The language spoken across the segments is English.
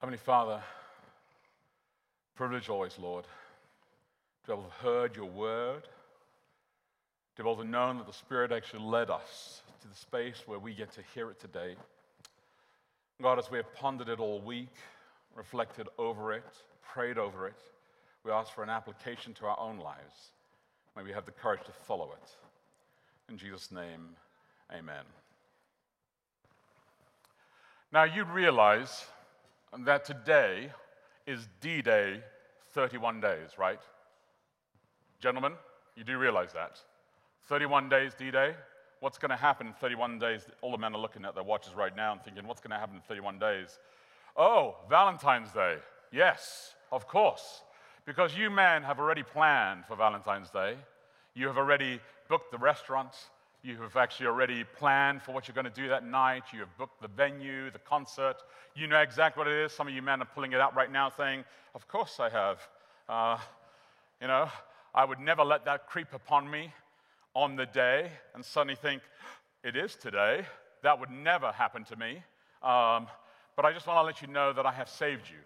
Heavenly Father, privilege always, Lord, to have heard your word, to be able to know that the Spirit actually led us to the space where we get to hear it today. God, as we have pondered it all week, reflected over it, prayed over it, we ask for an application to our own lives. May we have the courage to follow it. In Jesus' name, amen. Now, you'd realize that today is D Day 31 days, right? Gentlemen, you do realize that. 31 days D Day. What's going to happen in 31 days? All the men are looking at their watches right now and thinking, what's going to happen in 31 days? Oh, Valentine's Day. Yes, of course. Because you men have already planned for Valentine's Day. You have already booked the restaurants. You have actually already planned for what you're going to do that night. You have booked the venue, the concert. You know exactly what it is. Some of you men are pulling it out right now saying, Of course I have. Uh, you know, I would never let that creep upon me on the day and suddenly think, It is today. That would never happen to me. Um, but I just want to let you know that I have saved you.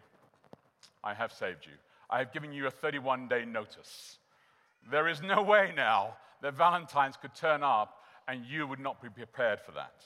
I have saved you. I have given you a 31 day notice. There is no way now that Valentine's could turn up and you would not be prepared for that.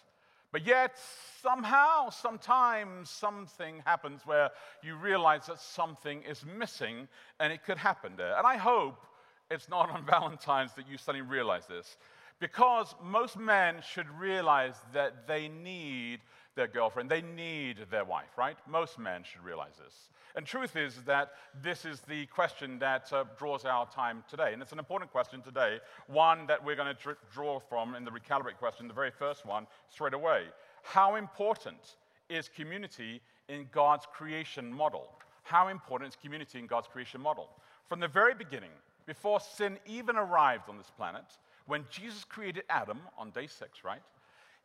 But yet, somehow, sometimes, something happens where you realize that something is missing and it could happen there. And I hope it's not on Valentine's that you suddenly realize this. Because most men should realize that they need their girlfriend. They need their wife, right? Most men should realize this. And truth is that this is the question that uh, draws our time today. And it's an important question today, one that we're going to draw from in the recalibrate question, the very first one, straight away. How important is community in God's creation model? How important is community in God's creation model? From the very beginning, before sin even arrived on this planet, when Jesus created Adam on day six, right?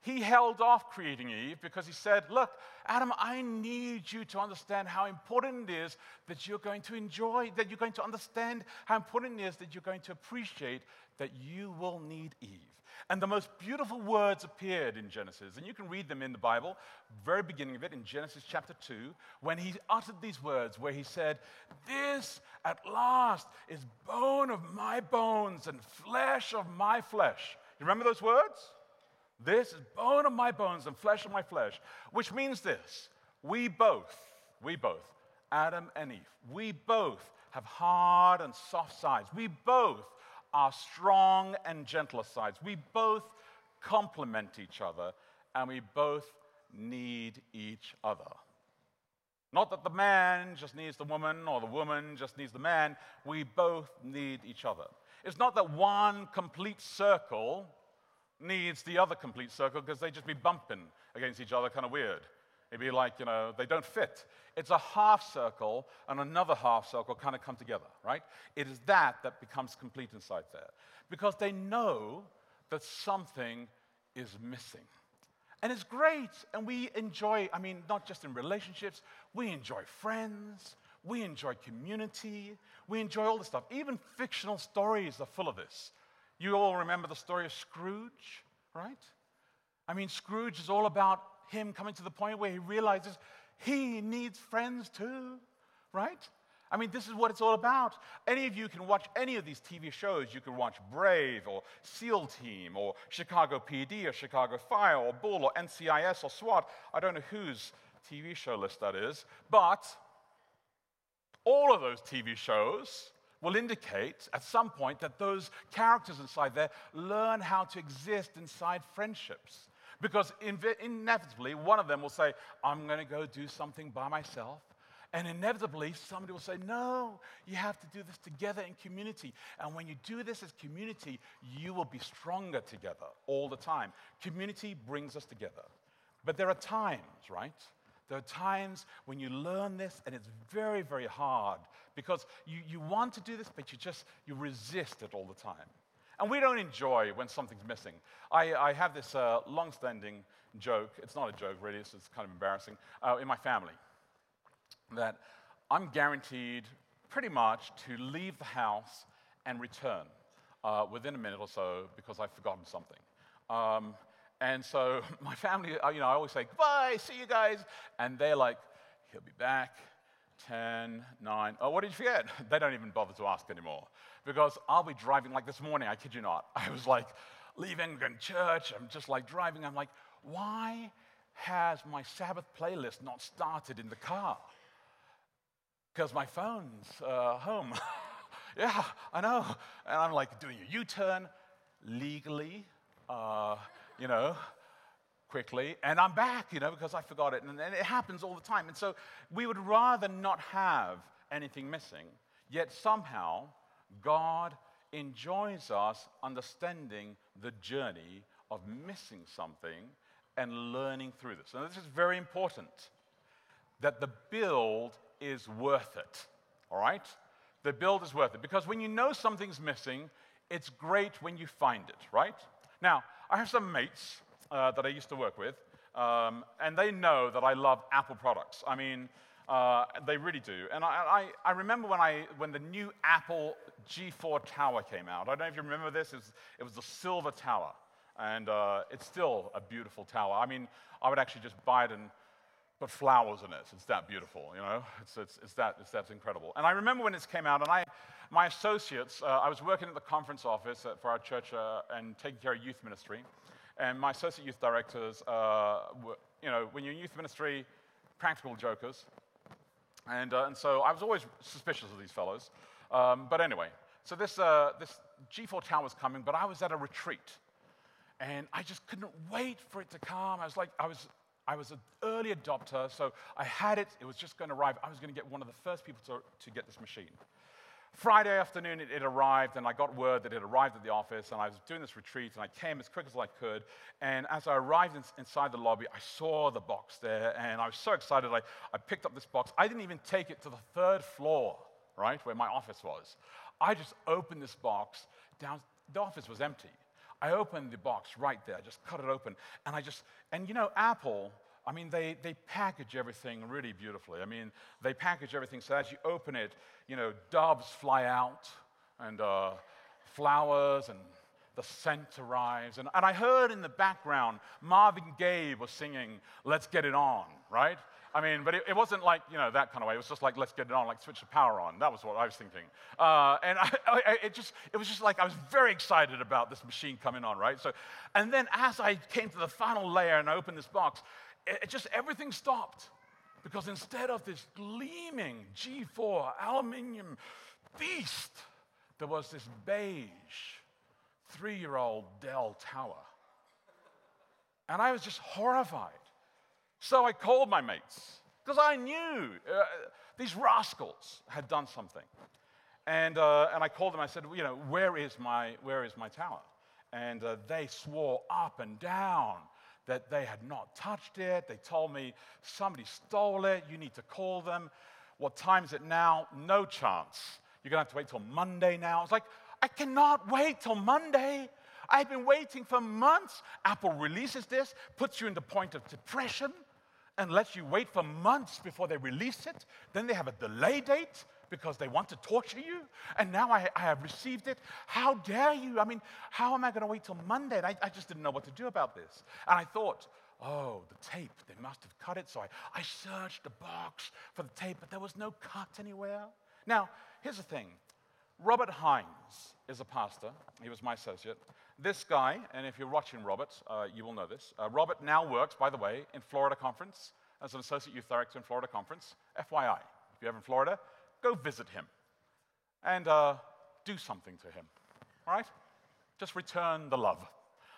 He held off creating Eve because he said, Look, Adam, I need you to understand how important it is that you're going to enjoy, that you're going to understand how important it is that you're going to appreciate that you will need Eve. And the most beautiful words appeared in Genesis, and you can read them in the Bible, very beginning of it, in Genesis chapter 2, when he uttered these words, where he said, This at last is bone of my bones and flesh of my flesh. You remember those words? This is bone of my bones and flesh of my flesh, which means this we both, we both, Adam and Eve, we both have hard and soft sides. We both are strong and gentler sides. We both complement each other and we both need each other. Not that the man just needs the woman or the woman just needs the man. We both need each other. It's not that one complete circle needs the other complete circle because they'd just be bumping against each other, kind of weird. It'd be like, you know, they don't fit. It's a half circle and another half circle kind of come together, right? It is that that becomes complete inside there because they know that something is missing. And it's great, and we enjoy, I mean, not just in relationships, we enjoy friends, we enjoy community, we enjoy all this stuff. Even fictional stories are full of this. You all remember the story of Scrooge, right? I mean, Scrooge is all about him coming to the point where he realizes he needs friends too, right? I mean, this is what it's all about. Any of you can watch any of these TV shows. You can watch Brave or SEAL Team or Chicago PD or Chicago Fire or Bull or NCIS or SWAT. I don't know whose TV show list that is, but all of those TV shows will indicate at some point that those characters inside there learn how to exist inside friendships. Because inevitably, one of them will say, I'm going to go do something by myself. And inevitably, somebody will say, No, you have to do this together in community. And when you do this as community, you will be stronger together all the time. Community brings us together. But there are times, right? There are times when you learn this and it's very, very hard because you, you want to do this, but you just you resist it all the time. And we don't enjoy when something's missing. I, I have this uh, long-standing joke. It's not a joke, really. It's, it's kind of embarrassing. Uh, in my family, that I'm guaranteed pretty much to leave the house and return uh, within a minute or so because I've forgotten something. Um, and so my family, uh, you know, I always say, goodbye, see you guys. And they're like, he'll be back. 10, 9. Oh, what did you forget? They don't even bother to ask anymore. Because I'll be driving, like this morning, I kid you not. I was like leaving church. I'm just like driving. I'm like, why has my Sabbath playlist not started in the car? Because my phone's uh, home. yeah, I know. And I'm like doing a U turn legally, uh, you know, quickly, and I'm back, you know, because I forgot it. And, and it happens all the time. And so we would rather not have anything missing, yet somehow God enjoys us understanding the journey of missing something and learning through this. And this is very important that the build is worth it, all right? The build is worth it because when you know something's missing, it's great when you find it, right? Now, I have some mates uh, that I used to work with, um, and they know that I love Apple products. I mean, uh, they really do. And I, I, I, remember when, I, when the new Apple G4 tower came out. I don't know if you remember this. It was, it was the silver tower. And uh, it's still a beautiful tower. I mean, I would actually just buy it and put flowers in it. It's that beautiful, you know? It's, it's, it's, that, it's that incredible. And I remember when this came out, and I, my associates, uh, I was working at the conference office for our church uh, and taking care of youth ministry. And my associate youth directors, uh, were, you know, when you're in youth ministry, practical jokers. And, uh, and so I was always suspicious of these fellows. Um, but anyway, so this, uh, this G4 tower was coming, but I was at a retreat. And I just couldn't wait for it to come. I was like, I was, I was an early adopter, so I had it. It was just going to arrive. I was going to get one of the first people to, to get this machine. Friday afternoon, it, it, arrived, and I got word that it arrived at the office, and I was doing this retreat, and I came as quick as I could. And as I arrived in, inside the lobby, I saw the box there, and I was so excited. I, I picked up this box. I didn't even take it to the third floor, right, where my office was. I just opened this box down. The office was empty. I opened the box right there, I just cut it open, and I just, and you know, Apple, I mean, they, they package everything really beautifully. I mean, they package everything so as you open it, you know, doves fly out and uh, flowers and the scent arrives. And, and I heard in the background Marvin Gaye was singing, Let's Get It On, right? I mean, but it, it, wasn't like, you know, that kind of way. It was just like, let's get it on, like switch the power on. That was what I was thinking. Uh, and I, I, it, just, it was just like I was very excited about this machine coming on, right? So, and then as I came to the final layer and I opened this box, it, just everything stopped. Because instead of this gleaming G4 aluminium beast, there was this beige three year old Dell tower. And I was just horrified. So I called my mates because I knew uh, these rascals had done something. And, uh, and I called them, I said, you know, where is my, where is my tower? And uh, they swore up and down that they had not touched it. They told me somebody stole it. You need to call them. What time is it now? No chance. You're going to have to wait till Monday now. It's like, I cannot wait till Monday. I've been waiting for months. Apple releases this, puts you in the point of depression, and lets you wait for months before they release it. Then they have a delay date because they want to torture you. And now I, I have received it. How dare you? I mean, how am I going to wait till Monday? And I, I just didn't know what to do about this. And I thought, oh, the tape, they must have cut it. So I, I searched the box for the tape, but there was no cut anywhere. Now, here's the thing Robert Hines is a pastor, he was my associate. This guy, and if you're watching Robert, uh, you will know this. Uh, Robert now works, by the way, in Florida Conference as an associate youth director in Florida Conference. FYI, if you're ever in Florida, go visit him and uh, do something to him, all right? Just return the love.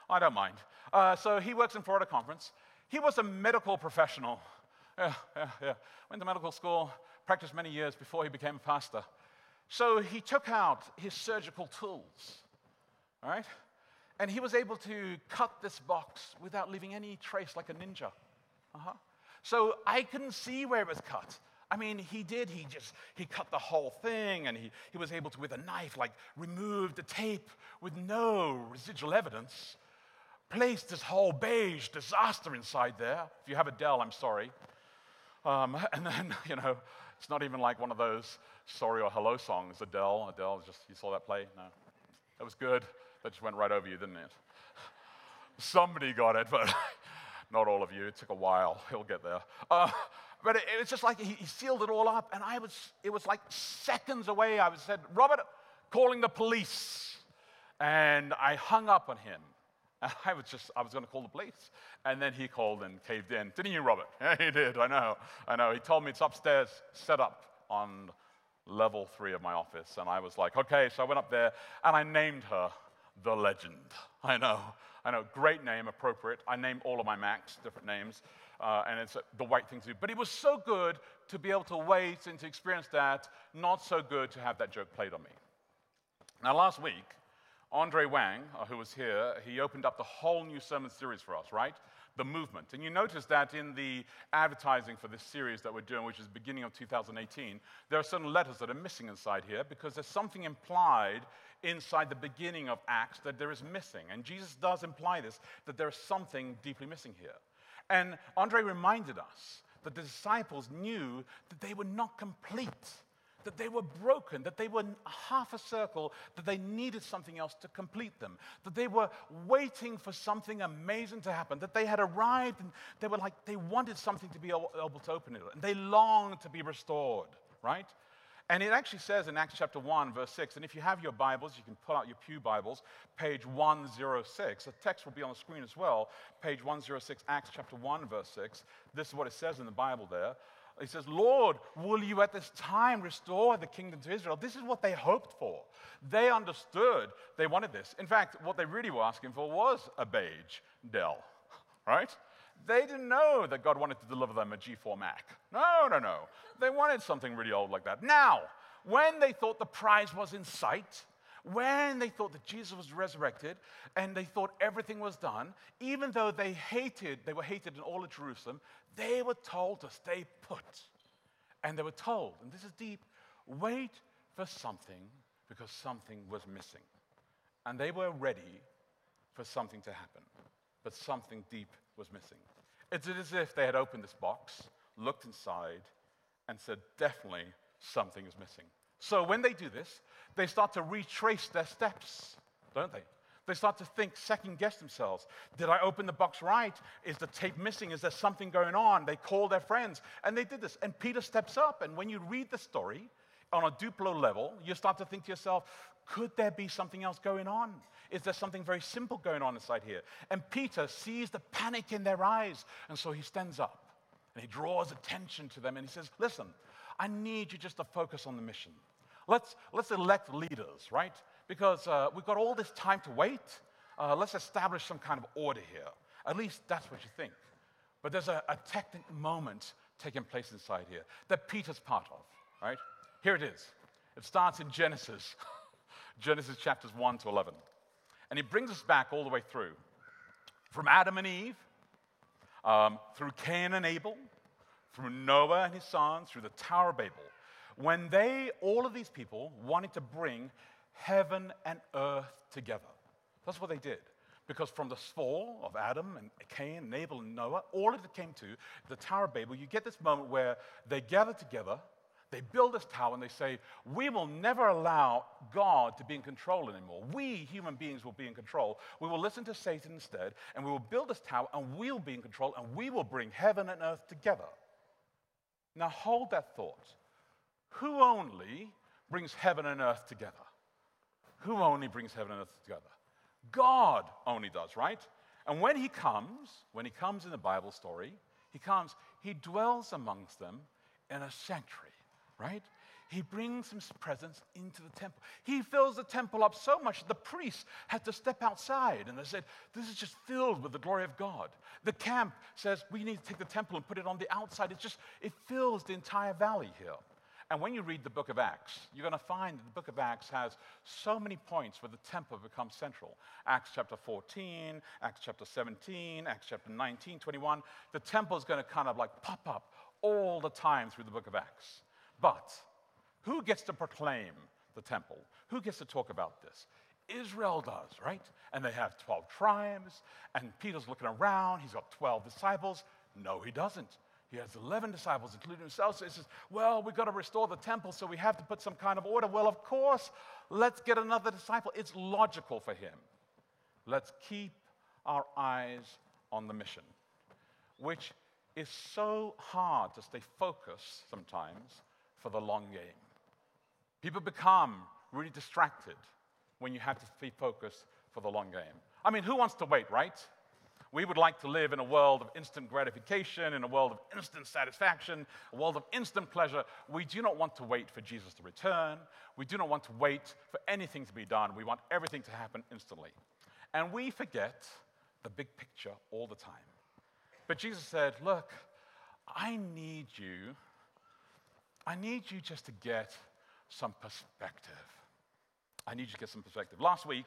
I don't mind. Uh, so he works in Florida Conference. He was a medical professional. Yeah, yeah, yeah. Went to medical school, practiced many years before he became a pastor. So he took out his surgical tools, all right? And he was able to cut this box without leaving any trace like a ninja. Uh-huh. So I couldn't see where it was cut. I mean, he did. He just, he cut the whole thing and he, he was able to, with a knife, like remove the tape with no residual evidence, placed this whole beige disaster inside there. If you have a Dell, I'm sorry. Um, and then, you know, it's not even like one of those sorry or hello songs, Adele. Adele, just, you saw that play? No. That was good. That just went right over you, didn't it? Somebody got it, but not all of you. It took a while. He'll get there. Uh, But it, it was just like he, he, sealed it all up, and I was, it was like seconds away. I was said, Robert, calling the police. And I hung up on him. And I was just, I was going to call the police. And then he called and caved in. Didn't you, Robert? Yeah, he did. I know. I know. He told me it's upstairs, set up on level three of my office. And I was like, okay. So I went up there and I named her the legend. I know. I know. Great name, appropriate. I name all of my Macs different names. Uh, and it's the right thing to do. But it was so good to be able to wait and to experience that, not so good to have that joke played on me. Now, last week, Andre Wang, uh, who was here, he opened up the whole new sermon series for us, right? The movement. And you notice that in the advertising for this series that we're doing, which is beginning of 2018, there are certain letters that are missing inside here because there's something implied inside the beginning of Acts that there is missing. And Jesus does imply this, that there is something deeply missing here. And Andre reminded us that the disciples knew that they were not complete that they were broken, that they were half a circle, that they needed something else to complete them, that they were waiting for something amazing to happen, that they had arrived and they were like, they wanted something to be able to open it, and they longed to be restored, right? And it actually says in Acts chapter 1, verse 6, and if you have your Bibles, you can pull out your Pew Bibles, page 106. The text will be on the screen as well, page 106, Acts chapter 1, verse 6. This is what it says in the Bible there. He says, Lord, will you at this time restore the kingdom to Israel? This is what they hoped for. They understood they wanted this. In fact, what they really were asking for was a beige Dell, right? They didn't know that God wanted to deliver them a G4 Mac. No, no, no. They wanted something really old like that. Now, when they thought the prize was in sight, when they thought that Jesus was resurrected and they thought everything was done, even though they hated, they were hated in all of Jerusalem, they were told to stay put. And they were told, and this is deep, wait for something because something was missing. And they were ready for something to happen, but something deep was missing. It's as if they had opened this box, looked inside, and said, definitely something is missing. So when they do this, they start to retrace their steps, don't they? They start to think, second guess themselves. Did I open the box right? Is the tape missing? Is there something going on? They call their friends and they did this. And Peter steps up. And when you read the story on a Duplo level, you start to think to yourself, could there be something else going on? Is there something very simple going on inside here? And Peter sees the panic in their eyes. And so he stands up and he draws attention to them and he says, Listen, I need you just to focus on the mission. Let's, let's elect leaders, right? Because uh, we've got all this time to wait. Uh, let's establish some kind of order here. At least that's what you think. But there's a, a technical moment taking place inside here that Peter's part of, right? Here it is. It starts in Genesis, Genesis chapters 1 to 11. And it brings us back all the way through from Adam and Eve, um, through Cain and Abel, through Noah and his sons, through the Tower of Babel when they, all of these people, wanted to bring heaven and earth together. That's what they did. Because from the fall of Adam and Cain and Abel and Noah, all of it came to the Tower of Babel. You get this moment where they gather together, they build this tower, and they say, We will never allow God to be in control anymore. We, human beings, will be in control. We will listen to Satan instead, and we will build this tower, and we'll be in control, and we will bring heaven and earth together. Now, hold that thought. Who only brings heaven and earth together? Who only brings heaven and earth together? God only does, right? And when he comes, when he comes in the Bible story, he comes, he dwells amongst them in a sanctuary, right? He brings his presence into the temple. He fills the temple up so much the priests had to step outside and they said, This is just filled with the glory of God. The camp says, We need to take the temple and put it on the outside. It's just, it fills the entire valley here. And when you read the book of Acts, you're going to find that the book of Acts has so many points where the temple becomes central. Acts chapter 14, Acts chapter 17, Acts chapter 19, 21. The temple is going to kind of like pop up all the time through the book of Acts. But who gets to proclaim the temple? Who gets to talk about this? Israel does, right? And they have 12 tribes, and Peter's looking around. He's got 12 disciples. No, he doesn't. He has 11 disciples, including himself. So he says, Well, we've got to restore the temple, so we have to put some kind of order. Well, of course, let's get another disciple. It's logical for him. Let's keep our eyes on the mission, which is so hard to stay focused sometimes for the long game. People become really distracted when you have to be focused for the long game. I mean, who wants to wait, right? We would like to live in a world of instant gratification, in a world of instant satisfaction, a world of instant pleasure. We do not want to wait for Jesus to return. We do not want to wait for anything to be done. We want everything to happen instantly. And we forget the big picture all the time. But Jesus said, Look, I need you, I need you just to get some perspective. I need you to get some perspective. Last week,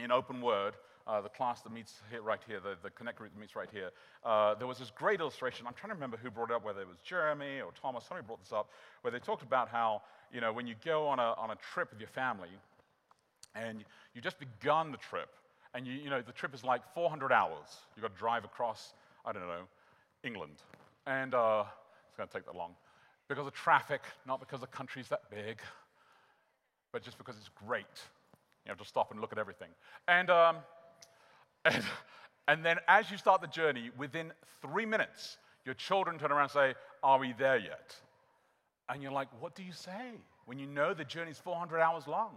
in Open Word, uh, the class that meets here, right here, the, the connect group that meets right here, uh, there was this great illustration. I'm trying to remember who brought it up, whether it was Jeremy or Thomas. Somebody brought this up, where they talked about how, you know, when you go on a, on a trip with your family and you just begun the trip, and you, you know, the trip is like 400 hours. You've got to drive across, I don't know, England. And uh, it's going to take that long. Because of traffic, not because the country's that big, but just because it's great. You have to stop and look at everything. And, um, and, and then as you start the journey, within three minutes, your children turn around and say, Are we there yet? And you're like, What do you say when you know the journey's 400 hours long?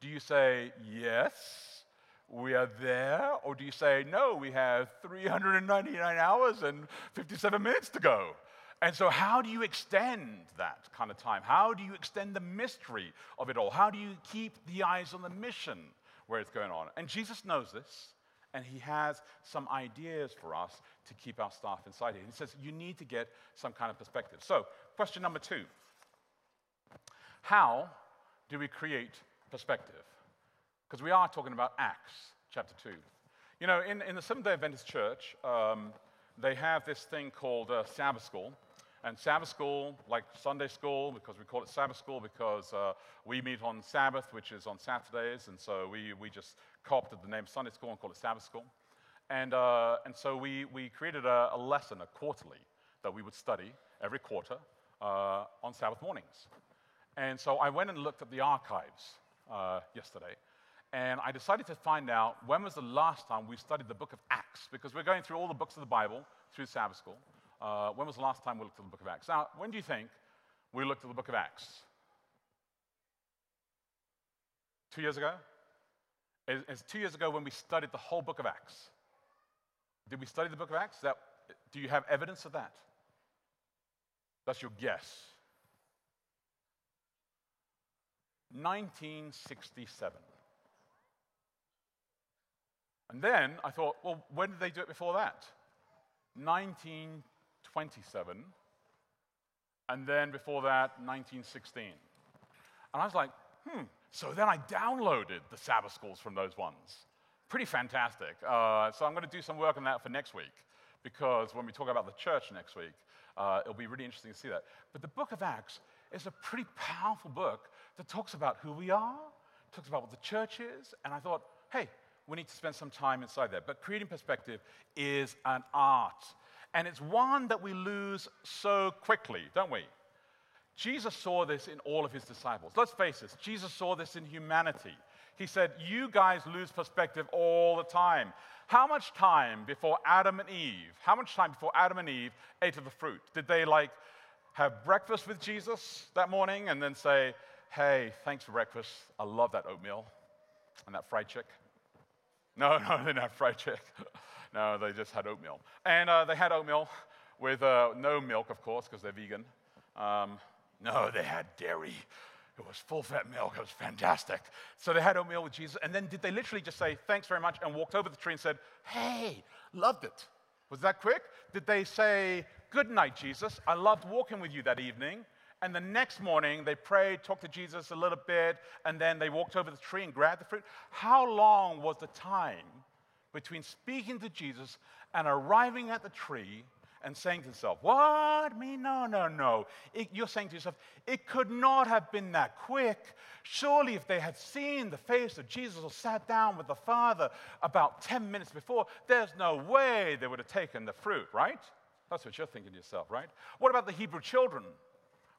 Do you say, Yes? we are there? Or do you say, no, we have 399 hours and 57 minutes to go? And so, how do you extend that kind of time? How do you extend the mystery of it all? How do you keep the eyes on the mission where it's going on? And Jesus knows this, and he has some ideas for us to keep our staff inside here. He says, you need to get some kind of perspective. So, question number two How do we create perspective? because we are talking about Acts chapter 2. You know, in, in the Seventh day Adventist church, um, they have this thing called uh, Sabbath school. And Sabbath school, like Sunday school, because we call it Sabbath school because uh, we meet on Sabbath, which is on Saturdays, and so we, we just co-opted the name Sunday school and call it Sabbath school. And, uh, and so we, we created a, a, lesson, a quarterly, that we would study every quarter uh, on Sabbath mornings. And so I went and looked at the archives uh, yesterday, and I decided to find out when was the last time we studied the book of Acts, because we're going through all the books of the Bible through Sabbath school. Uh, when was the last time we looked at the book of Acts? Now, when do you think we looked at the book of Acts? Two years ago? It's two years ago when we studied the whole book of Acts. Did we study the book of Acts? That, do you have evidence of that? That's your guess. 1967. And then I thought, well, when did they do it before that? 1927. And then before that, 1916. And I was like, hmm. So then I downloaded the Sabbath schools from those ones. Pretty fantastic. Uh, so I'm going to do some work on that for next week because when we talk about the church next week, uh, it'll be really interesting to see that. But the book of Acts is a pretty powerful book that talks about who we are, talks about what the church is, and I thought, hey, we need to spend some time inside there. But creating perspective is an art. And it's one that we lose so quickly, don't we? Jesus saw this in all of his disciples. Let's face it, Jesus saw this in humanity. He said, You guys lose perspective all the time. How much time before Adam and Eve, how much time before Adam and Eve ate of the fruit? Did they like have breakfast with Jesus that morning and then say, Hey, thanks for breakfast. I love that oatmeal and that fried chick? No, no, they didn't have fried chicken. No, they just had oatmeal. And uh, they had oatmeal with uh, no milk, of course, because they're vegan. Um, no, they had dairy. It was full fat milk. It was fantastic. So they had oatmeal with Jesus. And then did they literally just say, thanks very much, and walked over the tree and said, hey, loved it? Was that quick? Did they say, good night, Jesus? I loved walking with you that evening. And the next morning, they prayed, talked to Jesus a little bit, and then they walked over the tree and grabbed the fruit. How long was the time between speaking to Jesus and arriving at the tree and saying to himself, What? Me? No, no, no. It, you're saying to yourself, It could not have been that quick. Surely, if they had seen the face of Jesus or sat down with the Father about 10 minutes before, there's no way they would have taken the fruit, right? That's what you're thinking to yourself, right? What about the Hebrew children?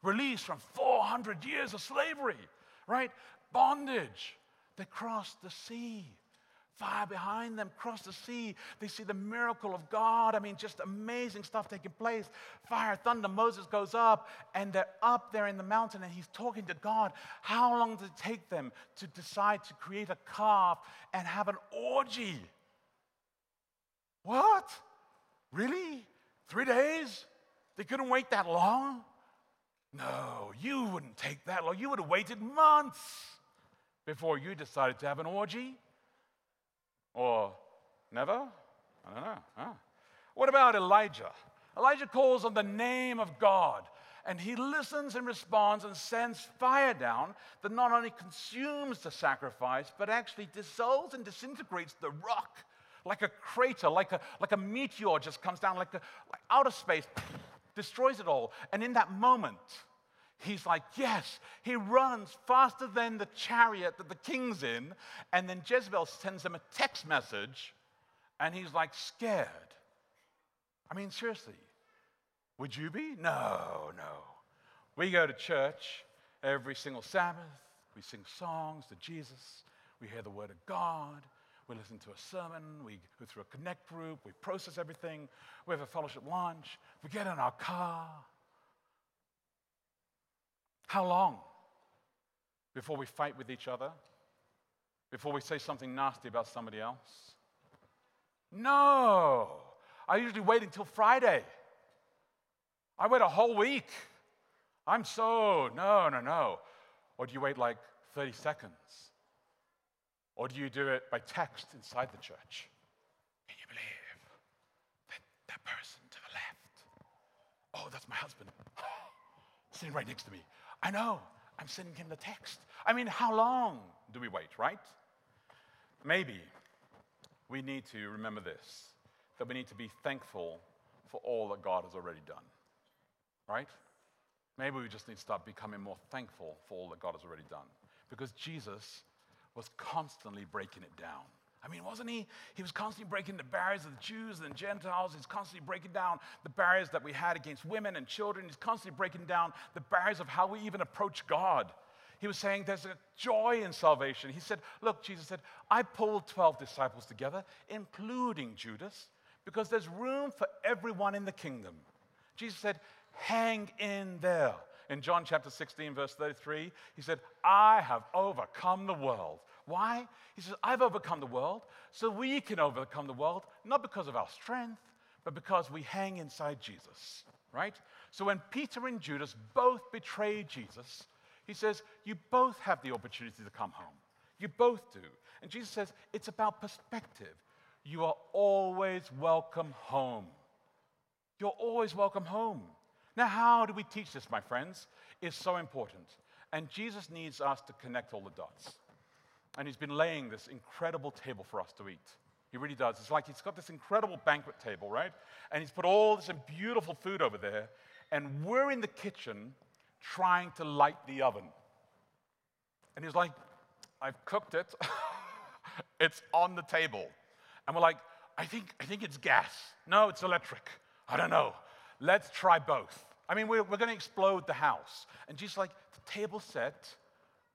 released from 400 years of slavery, right? Bondage. They crossed the sea. Fire behind them, cross the sea. They see the miracle of God. I mean, just amazing stuff taking place. Fire, thunder, Moses goes up, and they're up there in the mountain, and he's talking to God. How long did it take them to decide to create a calf and have an orgy? What? Really? Three days? They couldn't wait that long? No, you wouldn't take that long. You would have waited months before you decided to have an orgy. Or never? I don't know. Huh? What about Elijah? Elijah calls on the name of God and he listens and responds and sends fire down that not only consumes the sacrifice, but actually dissolves and disintegrates the rock like a crater, like a, like a meteor just comes down, like, a, like outer space, destroys it all. And in that moment, He's like, Yes. He runs faster than the chariot that the king's in. And then Jezebel sends him a text message, and he's like scared. I mean, seriously, would you be? No, no. We go to church every single Sabbath, we sing songs to Jesus, we hear the word of God. We listen to a sermon, we go through a connect group, we process everything, we have a fellowship lunch, we get in our car, how long before we fight with each other? Before we say something nasty about somebody else? No. I usually wait until Friday. I wait a whole week. I'm so, no, no, no. Or do you wait like 30 seconds? Or do you do it by text inside the church? Can you believe that, that person to the left? Oh, that's my husband. Sitting right next to me. I know. I'm sending him the text. I mean, how long do we wait, right? Maybe we need to remember this that we need to be thankful for all that God has already done, right? Maybe we just need to start becoming more thankful for all that God has already done because Jesus was constantly breaking it down. I mean, wasn't he? He was constantly breaking the barriers of the Jews and Gentiles. He's constantly breaking down the barriers that we had against women and children. He's constantly breaking down the barriers of how we even approach God. He was saying there's a joy in salvation. He said, Look, Jesus said, I pulled 12 disciples together, including Judas, because there's room for everyone in the kingdom. Jesus said, Hang in there. In John chapter 16, verse 33, he said, I have overcome the world. Why? He says, I've overcome the world so we can overcome the world, not because of our strength, but because we hang inside Jesus, right? So when Peter and Judas both betrayed Jesus, he says, You both have the opportunity to come home. You both do. And Jesus says, It's about perspective. You are always welcome home. You're always welcome home. Now, how do we teach this, my friends? It's so important. And Jesus needs us to connect all the dots. And he's been laying this incredible table for us to eat. He really does. It's like he's got this incredible banquet table, right? And he's put all this beautiful food over there. And we're in the kitchen trying to light the oven. And he's like, I've cooked it. it's on the table. And we're like, I think, I think it's gas. No, it's electric. I don't know. Let's try both. I mean, we're, we're going to explode the house. And Jesus like, the table set,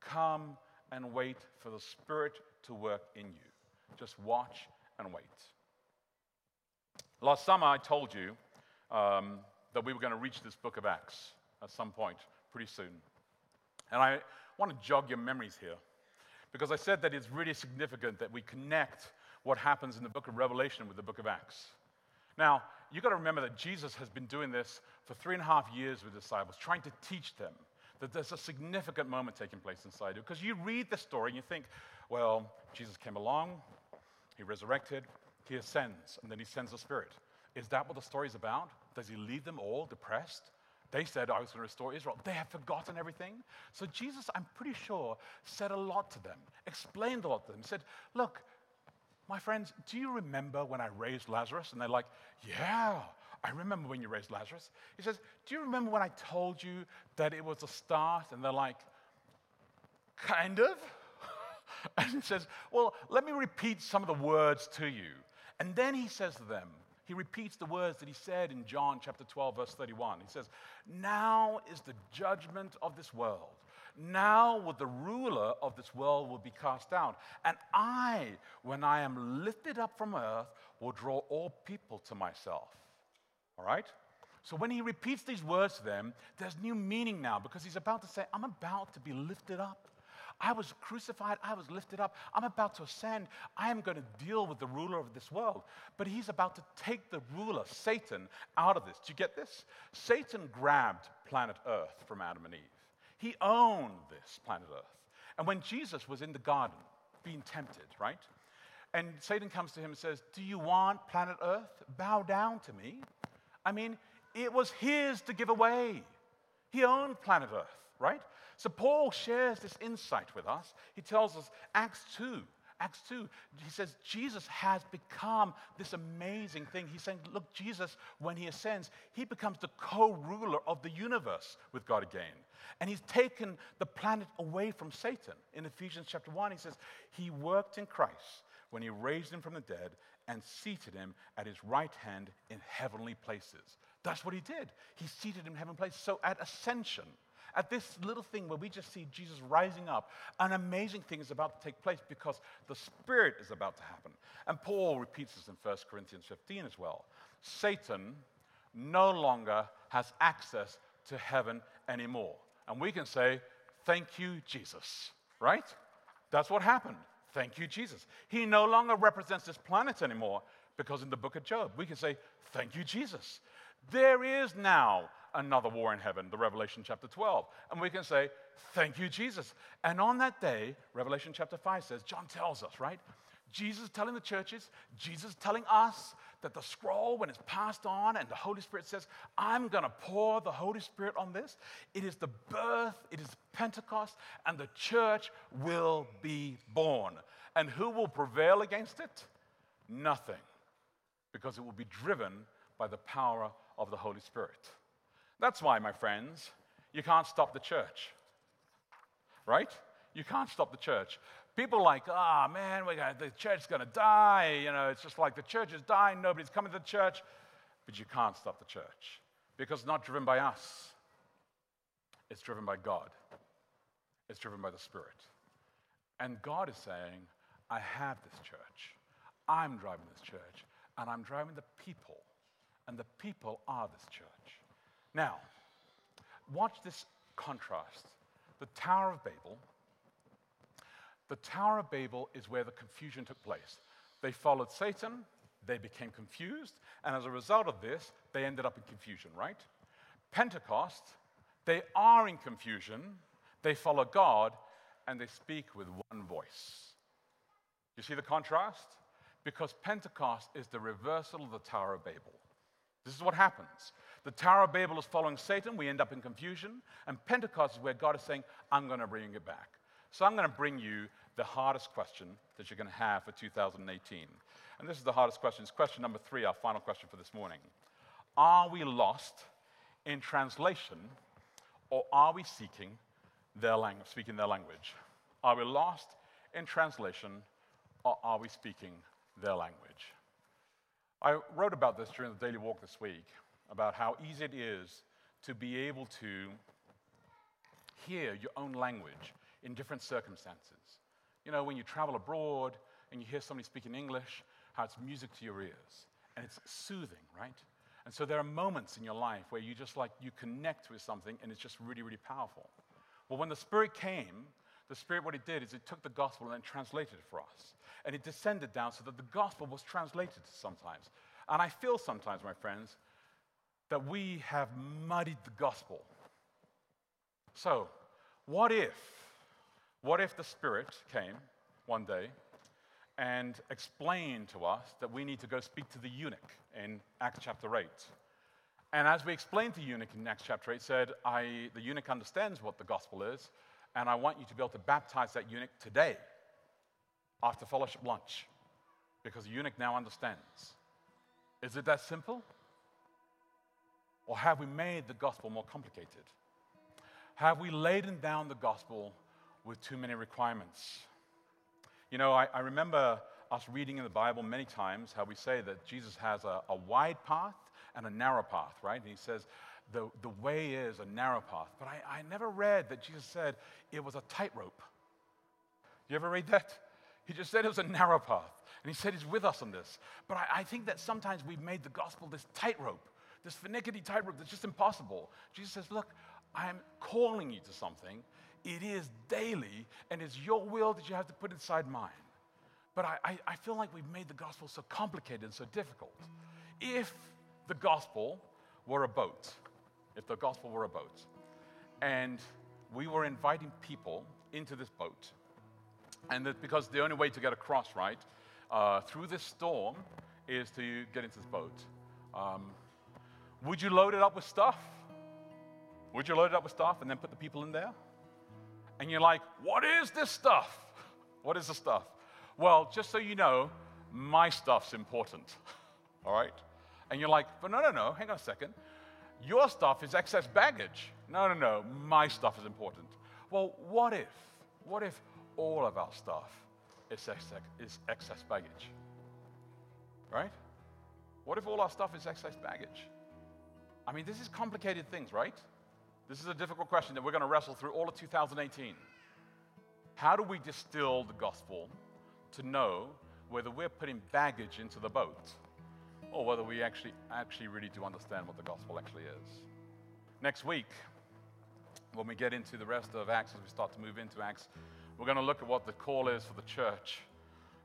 come and wait for the Spirit to work in you. Just watch and wait. Last summer, I told you um, that we were going to reach this book of Acts at some point pretty soon. And I want to jog your memories here because I said that it's really significant that we connect what happens in the book of Revelation with the book of Acts. Now, you've got to remember that Jesus has been doing this for three and a half years with disciples, trying to teach them that there's a significant moment taking place inside you. Because you read the story and you think, well, Jesus came along, he resurrected, he ascends, and then he sends the Spirit. Is that what the story's about? Does he leave them all depressed? They said, I was going to restore Israel. They have forgotten everything. So Jesus, I'm pretty sure, said a lot to them, explained a lot to them. He said, Look, my friends, do you remember when I raised Lazarus? And they're like, Yeah, I remember when you raised Lazarus. He says, Do you remember when I told you that it was a start? And they're like, Kind of. and he says, Well, let me repeat some of the words to you. And then he says to them, he repeats the words that he said in John chapter 12, verse 31. He says, Now is the judgment of this world. Now will the ruler of this world will be cast down. And I, when I am lifted up from earth, will draw all people to myself. All right? So when he repeats these words to them, there's new meaning now because he's about to say, I'm about to be lifted up. I was crucified, I was lifted up, I'm about to ascend, I am going to deal with the ruler of this world. But he's about to take the ruler, Satan, out of this. Do you get this? Satan grabbed planet Earth from Adam and Eve, he owned this planet Earth. And when Jesus was in the garden being tempted, right? And Satan comes to him and says, Do you want planet Earth? Bow down to me. I mean, it was his to give away. He owned planet Earth, right? So Paul shares this insight with us. He tells us, Acts 2, Acts 2, he says, Jesus has become this amazing thing. He's saying, look, Jesus, when he ascends, he becomes the co ruler of the universe with God again. And he's taken the planet away from Satan. In Ephesians chapter 1, he says, he worked in Christ when he raised him from the dead and seated him at his right hand in heavenly places. That's what he did. He seated him in heavenly places. So at ascension, at this little thing where we just see Jesus rising up, an amazing thing is about to take place because the Spirit is about to happen. And Paul repeats this in 1 Corinthians 15 as well. Satan no longer has access to heaven anymore. And we can say, Thank you, Jesus, right? That's what happened. Thank you, Jesus. He no longer represents this planet anymore because in the book of Job, we can say, Thank you, Jesus. There is now another war in heaven, the Revelation chapter 12. And we can say, Thank you, Jesus. And on that day, Revelation chapter 5 says, John tells us, right? Jesus telling the churches, Jesus telling us that the scroll, when it's passed on and the Holy Spirit says, I'm going to pour the Holy Spirit on this, it is the birth, it is Pentecost, and the church will be born. And who will prevail against it? Nothing, because it will be driven by the power of the Holy Spirit. That's why, my friends, you can't stop the church. Right? You can't stop the church. People like, ah, oh, man, we got, the church's going to die. You know, it's just like the church is dying, nobody's coming to the church. But you can't stop the church because it's not driven by us, it's driven by God, it's driven by the Spirit. And God is saying, I have this church, I'm driving this church, and I'm driving the people, and the people are this church. Now, watch this contrast. The Tower of Babel. The Tower of Babel is where the confusion took place. They followed Satan, they became confused, and as a result of this, they ended up in confusion, right? Pentecost, they are in confusion, they follow God, and they speak with one voice. You see the contrast? Because Pentecost is the reversal of the Tower of Babel. This is what happens. The Tower of Babel is following Satan. We end up in confusion. And Pentecost is where God is saying, I'm going to bring it back. So I'm going to bring you the hardest question that you're going to have for 2018. And this is the hardest question. It's question number three, our final question for this morning. Are we lost in translation or are we seeking their language, speaking their language? Are we lost in translation or are we speaking their language? I wrote about this during the daily walk this week about how easy it is to be able to hear your own language in different circumstances. You know, when you travel abroad and you hear somebody speaking English, how it's music to your ears and it's soothing, right? And so there are moments in your life where you just like, you connect with something and it's just really, really powerful. Well, when the Spirit came, the Spirit, what it did is it took the gospel and then translated it for us. And it descended down so that the gospel was translated sometimes. And I feel sometimes, my friends, that we have muddied the gospel. So, what if, what if the Spirit came one day and explained to us that we need to go speak to the eunuch in Acts chapter 8? And as we explained to the eunuch in Acts chapter 8, said, I, the eunuch understands what the gospel is, and I want you to be able to baptize that eunuch today after fellowship lunch because the eunuch now understands. Is it that simple? Or have we made the gospel more complicated? Have we laden down the gospel with too many requirements? You know, I, I remember us reading in the Bible many times how we say that Jesus has a, a wide path and a narrow path, right? And he says, the, the way is a narrow path. But I, I never read that Jesus said it was a tightrope. You ever read that? He just said it was a narrow path. And he said he's with us on this. But I, I think that sometimes we've made the gospel this tightrope, this finicky tightrope that's just impossible. Jesus says, Look, I'm calling you to something. It is daily, and it's your will that you have to put inside mine. But I, I, I feel like we've made the gospel so complicated and so difficult. If the gospel were a boat, if the gospel were a boat, and we were inviting people into this boat, and that because the only way to get across, right, uh, through this storm is to get into this boat. Um, would you load it up with stuff? Would you load it up with stuff and then put the people in there? And you're like, what is this stuff? What is the stuff? Well, just so you know, my stuff's important. All right? And you're like, but no, no, no, hang on a second. Your stuff is excess baggage. No, no, no, my stuff is important. Well, what if? What if all of our stuff is excess, is excess baggage? Right? What if all our stuff is excess baggage? I mean, this is complicated things, right? This is a difficult question that we're going to wrestle through all of 2018. How do we distill the gospel to know whether we're putting baggage into the boat or whether we actually, actually really do understand what the gospel actually is? Next week, when we get into the rest of Acts, as we start to move into Acts, we're going to look at what the call is for the church.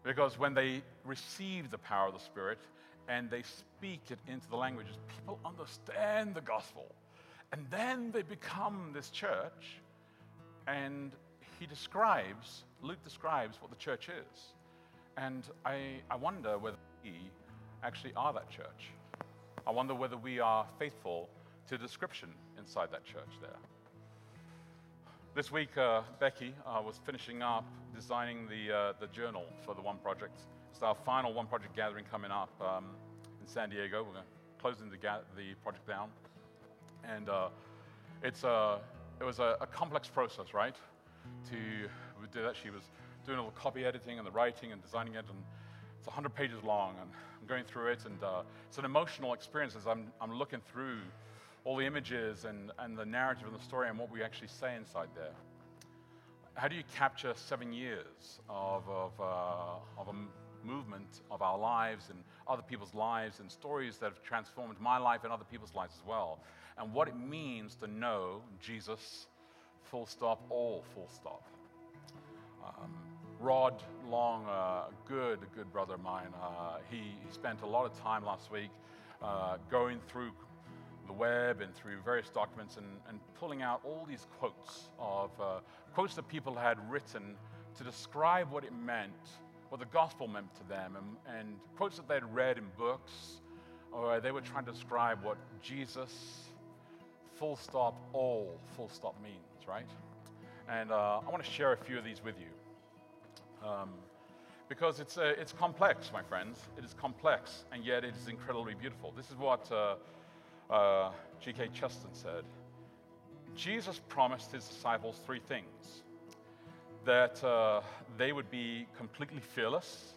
Because when they receive the power of the Spirit and they speak it into the languages, people understand the gospel. And then they become this church, and he describes, Luke describes what the church is. And I, I wonder whether we actually are that church. I wonder whether we are faithful to the description inside that church there. This week, uh, Becky uh, was finishing up designing the, uh, the journal for the One Project. It's our final One Project gathering coming up um, in San Diego. We're closing the, ga- the project down. And uh, it's a, it was a, a, complex process, right? To do that. She was doing all the copy editing and the writing and designing it. And it's 100 pages long. And I'm going through it. And uh, it's an emotional experience as I'm, I'm looking through all the images and, and the narrative and the story and what we actually say inside there. How do you capture seven years of, of, uh, of a movement of our lives and other people's lives and stories that have transformed my life and other people's lives as well? And what it means to know Jesus, full stop, all full stop. Um, Rod Long, a uh, good, good brother of mine, uh, he, he, spent a lot of time last week uh, going through the web and through various documents and, and pulling out all these quotes of uh, quotes that people had written to describe what it meant, what the gospel meant to them, and, and quotes that they'd read in books, or they were trying to describe what Jesus full stop, all full stop means, right? And uh, I want to share a few of these with you. Um, because it's, uh, it's complex, my friends. It is complex, and yet it is incredibly beautiful. This is what uh, G.K. Uh, Chesterton said. Jesus promised his disciples three things that uh, they would be completely fearless,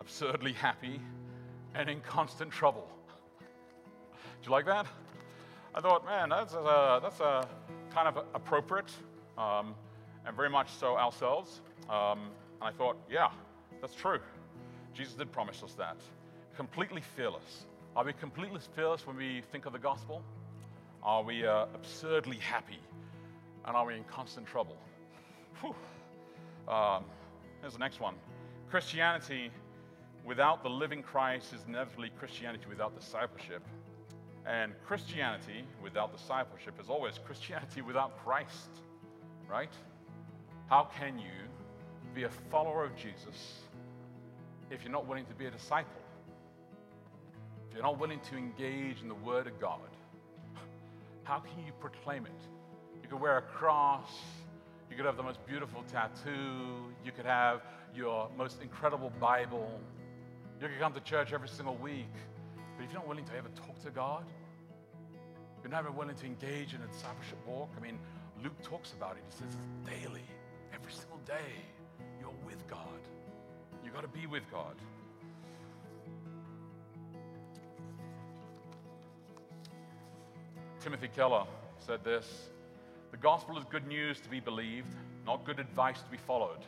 absurdly happy, and in constant trouble. Do you like that? I thought, man, that's a, that's a kind of appropriate um, and very much so ourselves. Um, and I thought, yeah, that's true. Jesus did promise us that. Completely fearless. Are we completely fearless when we think of the gospel? Are we uh, absurdly happy? And are we in constant trouble? Um, here's the next one Christianity without the living Christ is inevitably Christianity without discipleship. And Christianity without discipleship is always Christianity without Christ, right? How can you be a follower of Jesus if you're not willing to be a disciple? If you're not willing to engage in the Word of God, how can you proclaim it? You could wear a cross, you could have the most beautiful tattoo, you could have your most incredible Bible, you could come to church every single week, but if you're not willing to ever talk to God, you're never willing to engage in a discipleship walk. I mean, Luke talks about it. He says it's daily, every single day, you're with God. You've got to be with God. Timothy Keller said this The gospel is good news to be believed, not good advice to be followed.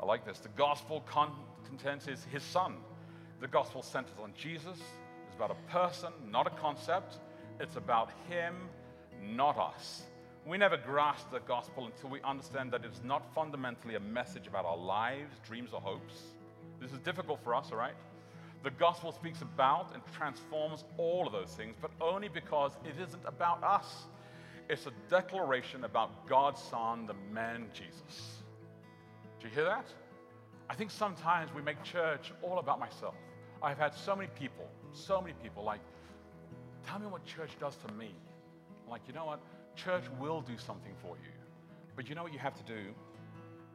I like this. The gospel con- content is his son. The gospel centers on Jesus. It's about a person, not a concept. It's about him, not us. We never grasp the gospel until we understand that it's not fundamentally a message about our lives, dreams, or hopes. This is difficult for us, all right? The gospel speaks about and transforms all of those things, but only because it isn't about us. It's a declaration about God's Son, the man Jesus. Do you hear that? I think sometimes we make church all about myself. I've had so many people, so many people like, tell me what church does to me. I'm like, you know what? Church will do something for you. But you know what you have to do?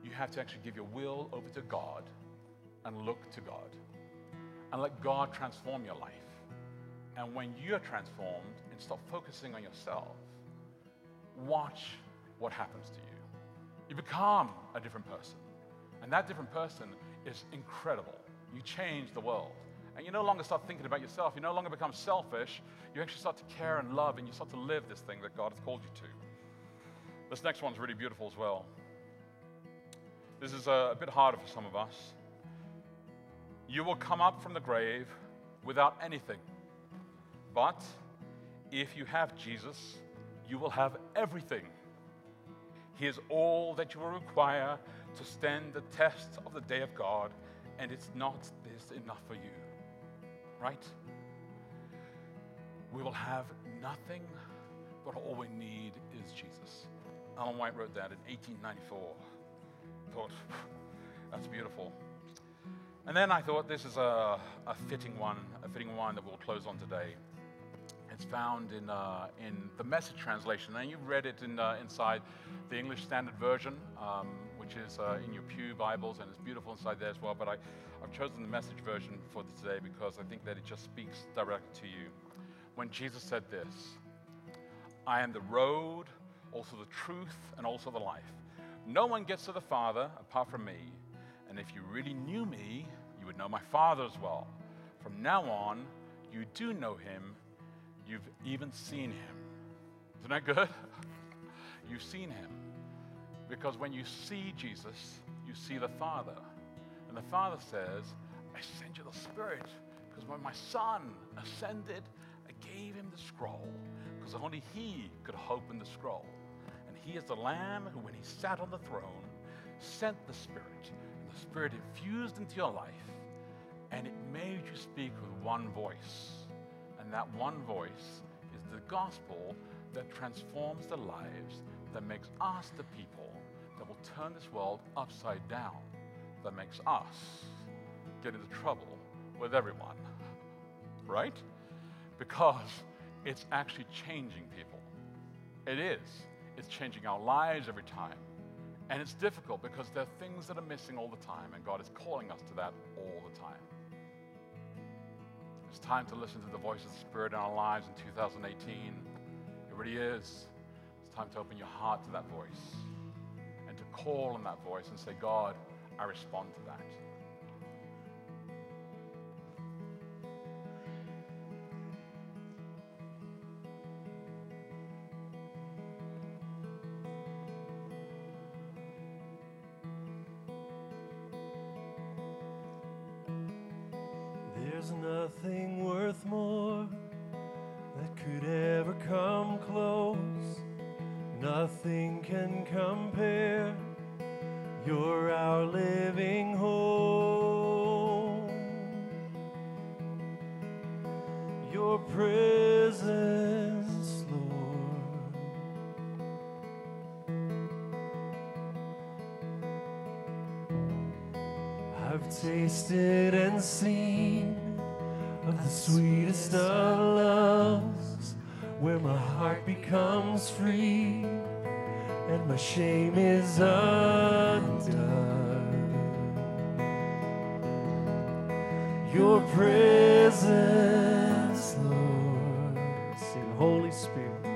You have to actually give your will over to God and look to God and let God transform your life. And when you're transformed and stop focusing on yourself, watch what happens to you. You become a different person. And that different person is incredible. You change the world. And you no longer start thinking about yourself. You no longer become selfish. You actually start to care and love, and you start to live this thing that God has called you to. This next one's really beautiful as well. This is a, a bit harder for some of us. You will come up from the grave without anything. But if you have Jesus, you will have everything. He is all that you will require to stand the test of the day of God, and it's not this enough for you. Right? We will have nothing, but all we need is Jesus. Ellen White wrote that in 1894. Thought, that's beautiful. And then I thought this is a, a fitting one, a fitting one that we'll close on today. It's found in, uh, in the message translation, and you've read it in, uh, inside the English Standard Version, um, which is uh, in your Pew Bibles, and it's beautiful inside there as well. But I, I've chosen the message version for today because I think that it just speaks directly to you. When Jesus said this, I am the road, also the truth, and also the life. No one gets to the Father apart from me. And if you really knew me, you would know my Father as well. From now on, you do know him. You've even seen him. Isn't that good? You've seen him. Because when you see Jesus, you see the Father. And the Father says, I send you the Spirit. Because when my Son ascended, I gave him the scroll. Because only he could open the scroll. And he is the Lamb who, when he sat on the throne, sent the Spirit And the Spirit infused into your life, and it made you speak with one voice. And that one voice is the gospel that transforms the lives, that makes us the people that will turn this world upside down, that makes us get into trouble with everyone. Right? Because it's actually changing people. It is. It's changing our lives every time. And it's difficult because there are things that are missing all the time, and God is calling us to that all the time. It's time to listen to the voice of the Spirit in our lives in 2018. It really is. It's time to open your heart to that voice call on that voice and say, God, I respond to that. Presence, Lord. Sing, Holy Spirit.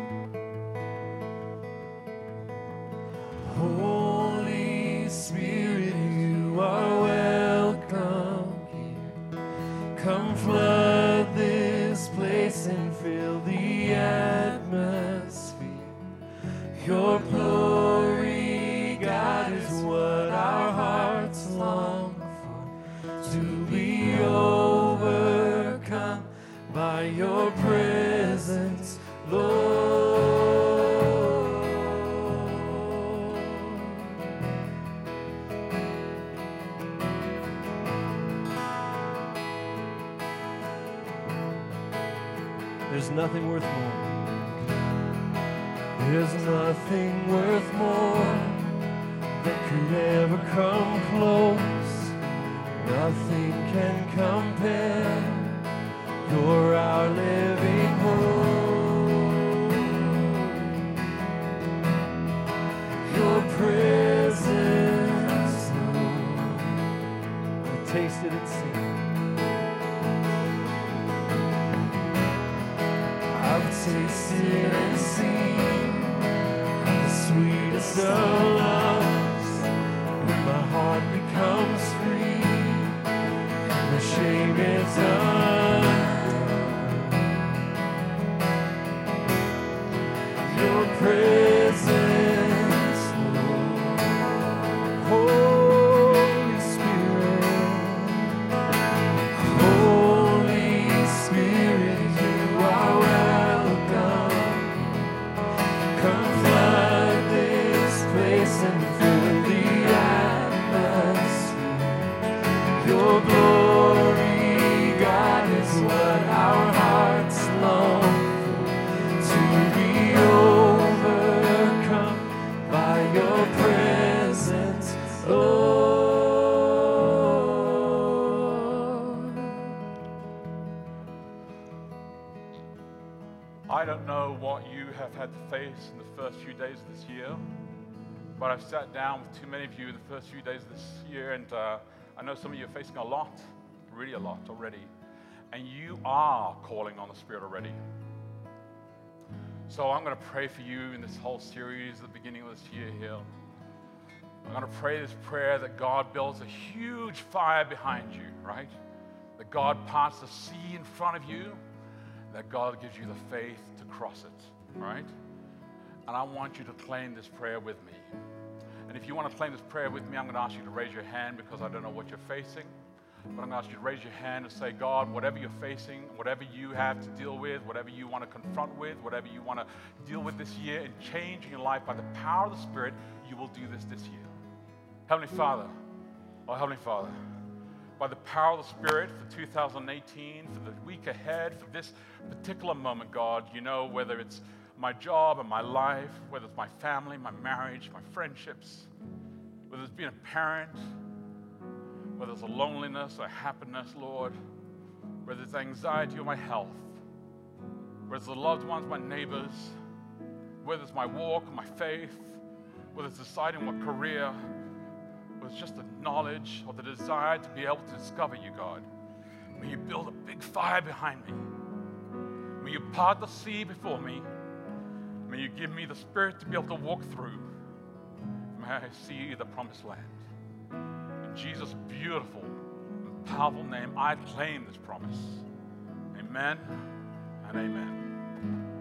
Shame is undone. But I've sat down with too many of you the first few days of this year, and uh, I know some of you are facing a lot, really a lot already, and you are calling on the Spirit already. So I'm going to pray for you in this whole series the beginning of this year here. I'm going to pray this prayer that God builds a huge fire behind you, right? That God parts the sea in front of you, that God gives you the faith to cross it, right? And I want you to claim this prayer with me. And if you want to claim this prayer with me, I'm going to ask you to raise your hand because I don't know what you're facing. But I'm going to ask you to raise your hand and say, God, whatever you're facing, whatever you have to deal with, whatever you want to confront with, whatever you want to deal with this year and change in your life by the power of the Spirit, you will do this this year. Heavenly Father, oh Heavenly Father, by the power of the Spirit for 2018, for the week ahead, for this particular moment, God, you know whether it's my job and my life, whether it's my family, my marriage, my friendships, whether it's being a parent, whether it's a loneliness or happiness, Lord, whether it's anxiety or my health, whether it's the loved ones, my neighbors, whether it's my walk, my faith, whether it's deciding what career, whether it's just the knowledge or the desire to be able to discover you, God. May you build a big fire behind me. May you part the sea before me. May you give me the spirit to be able to walk through. May I see the promised land. In Jesus' beautiful and powerful name, I claim this promise. Amen and amen.